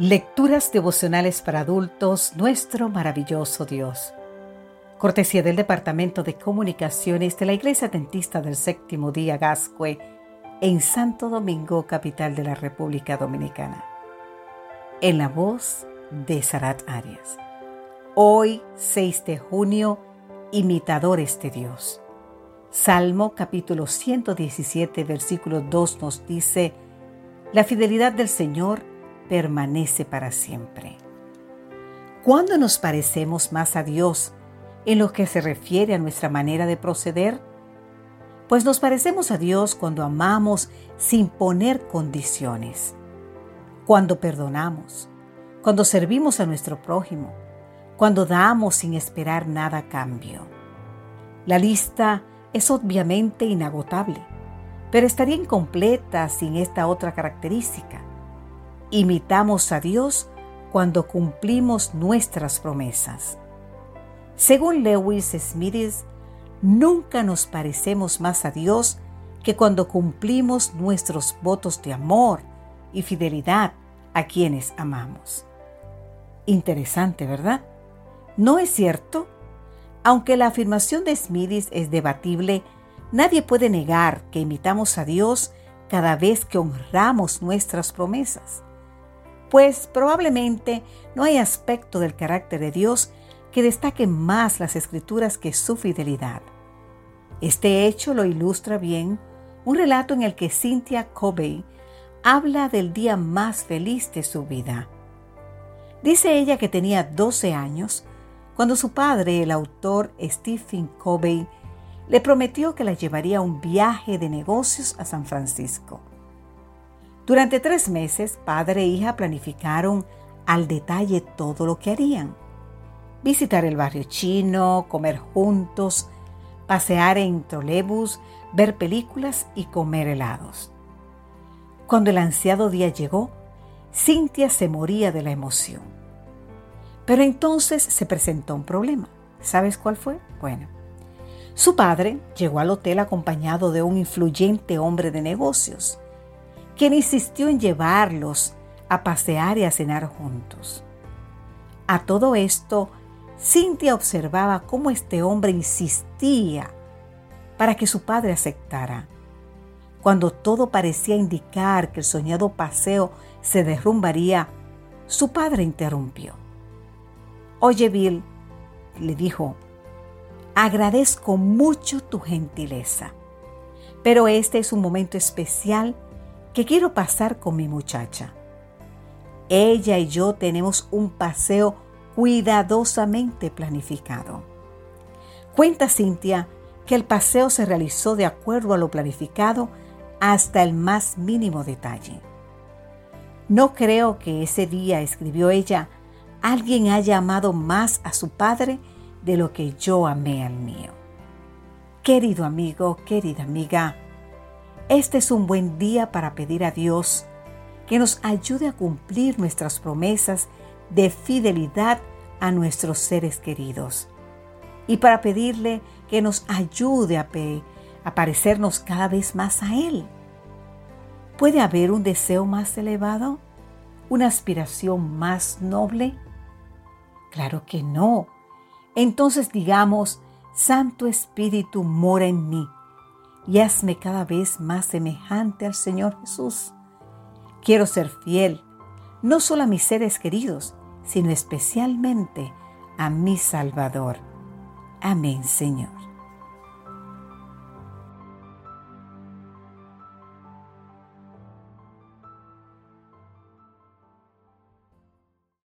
Lecturas devocionales para adultos, nuestro maravilloso Dios. Cortesía del Departamento de Comunicaciones de la Iglesia Dentista del Séptimo Día Gascue en Santo Domingo, capital de la República Dominicana. En la voz de Sarat Arias. Hoy, 6 de junio, imitadores de Dios. Salmo capítulo 117, versículo 2 nos dice, La fidelidad del Señor permanece para siempre. ¿Cuándo nos parecemos más a Dios en lo que se refiere a nuestra manera de proceder? Pues nos parecemos a Dios cuando amamos sin poner condiciones, cuando perdonamos, cuando servimos a nuestro prójimo, cuando damos sin esperar nada a cambio. La lista es obviamente inagotable, pero estaría incompleta sin esta otra característica imitamos a Dios cuando cumplimos nuestras promesas. Según Lewis Smith, nunca nos parecemos más a Dios que cuando cumplimos nuestros votos de amor y fidelidad a quienes amamos. Interesante, ¿verdad? ¿No es cierto? Aunque la afirmación de Smith es debatible, nadie puede negar que imitamos a Dios cada vez que honramos nuestras promesas pues probablemente no hay aspecto del carácter de Dios que destaque más las escrituras que su fidelidad. Este hecho lo ilustra bien un relato en el que Cynthia Covey habla del día más feliz de su vida. Dice ella que tenía 12 años cuando su padre, el autor Stephen Covey, le prometió que la llevaría a un viaje de negocios a San Francisco. Durante tres meses, padre e hija planificaron al detalle todo lo que harían. Visitar el barrio chino, comer juntos, pasear en trolebús, ver películas y comer helados. Cuando el ansiado día llegó, Cintia se moría de la emoción. Pero entonces se presentó un problema. ¿Sabes cuál fue? Bueno, su padre llegó al hotel acompañado de un influyente hombre de negocios quien insistió en llevarlos a pasear y a cenar juntos. A todo esto, Cintia observaba cómo este hombre insistía para que su padre aceptara. Cuando todo parecía indicar que el soñado paseo se derrumbaría, su padre interrumpió. Oye, Bill, le dijo, agradezco mucho tu gentileza, pero este es un momento especial que quiero pasar con mi muchacha. Ella y yo tenemos un paseo cuidadosamente planificado. Cuenta Cintia que el paseo se realizó de acuerdo a lo planificado hasta el más mínimo detalle. No creo que ese día, escribió ella, alguien haya amado más a su padre de lo que yo amé al mío. Querido amigo, querida amiga, este es un buen día para pedir a Dios que nos ayude a cumplir nuestras promesas de fidelidad a nuestros seres queridos y para pedirle que nos ayude a, parecernos cada vez más a Él. ¿Puede haber un deseo más elevado? ¿Una aspiración más noble? Claro que no. Entonces digamos, Santo Espíritu mora en mí y hazme cada vez más semejante al Señor Jesús. Quiero ser fiel, no solo a mis seres queridos, sino especialmente a mi Salvador. Amén, Señor.